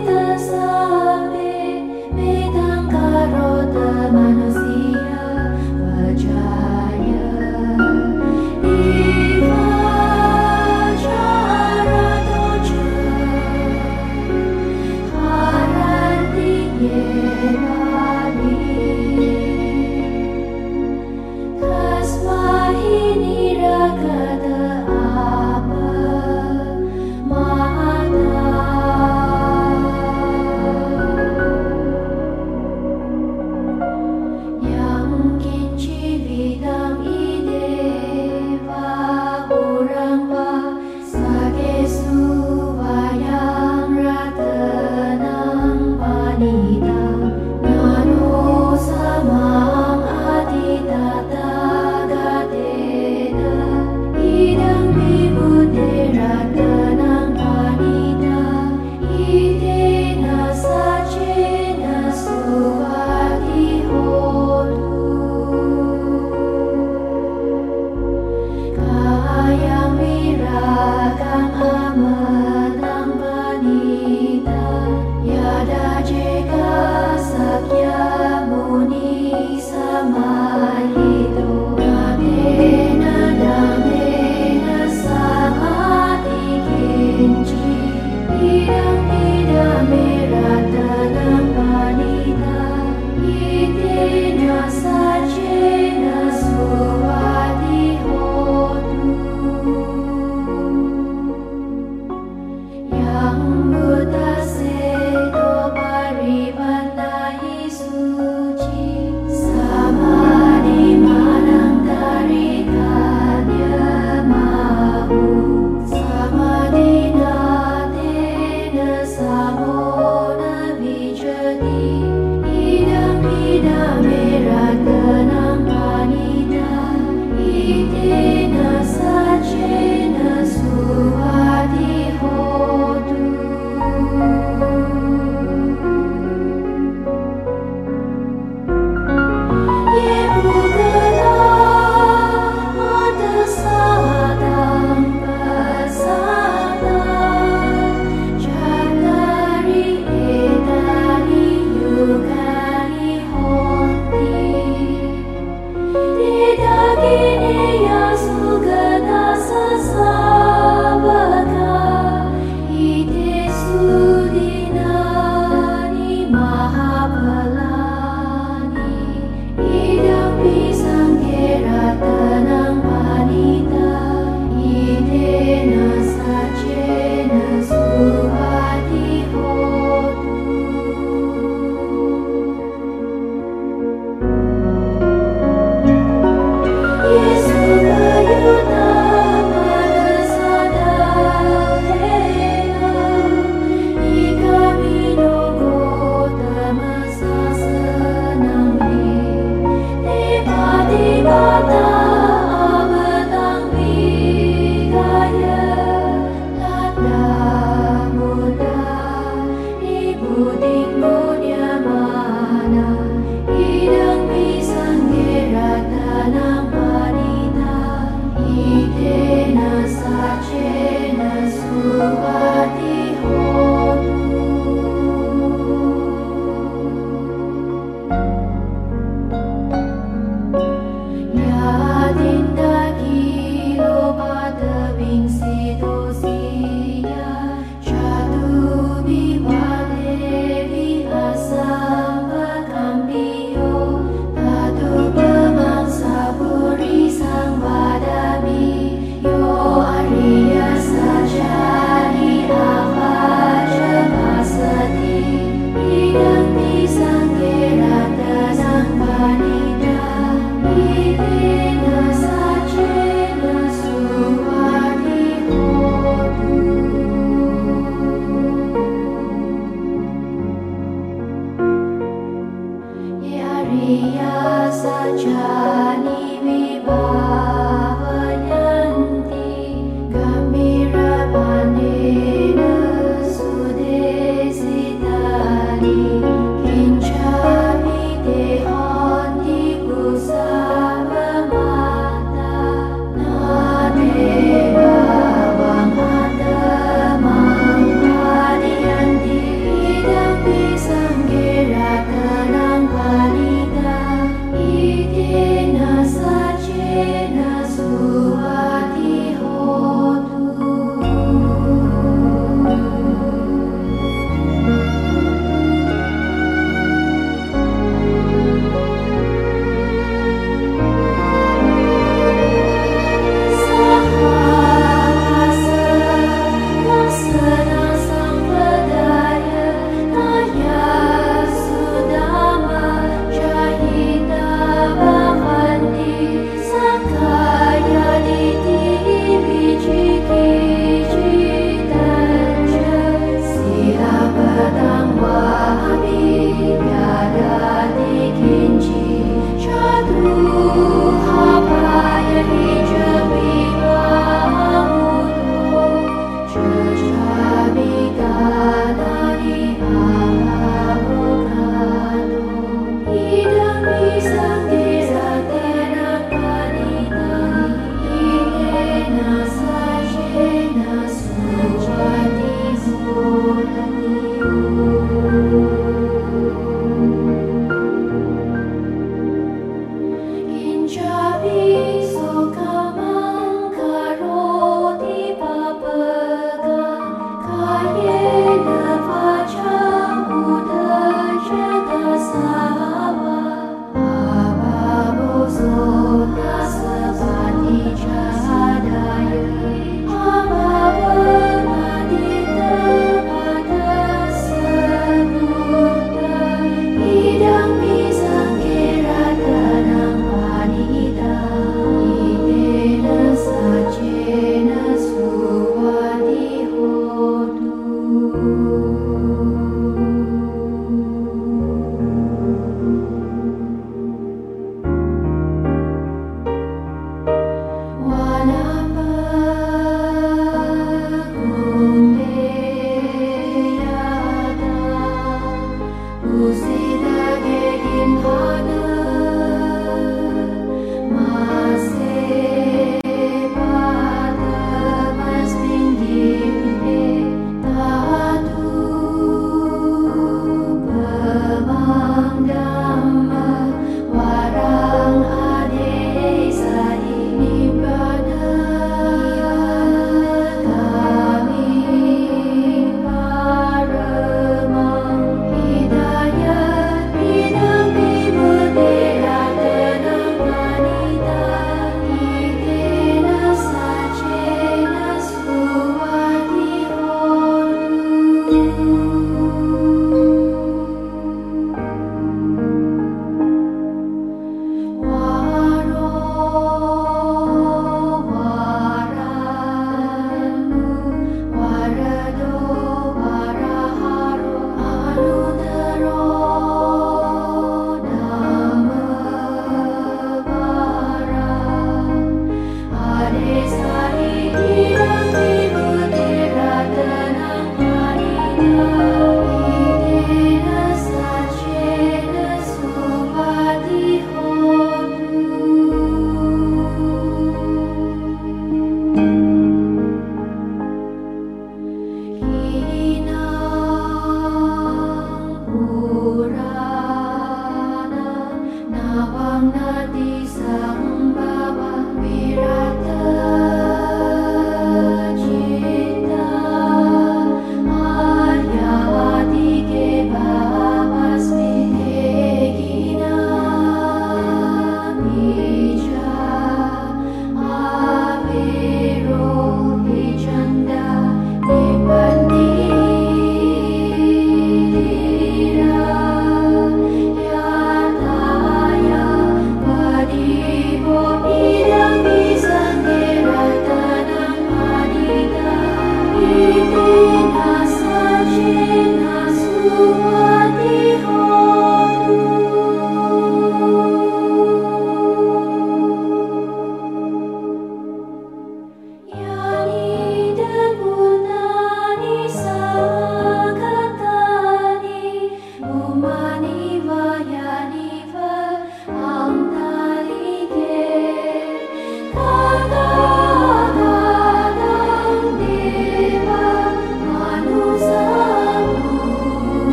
Kita sabi, bidang karota manusia. found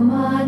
my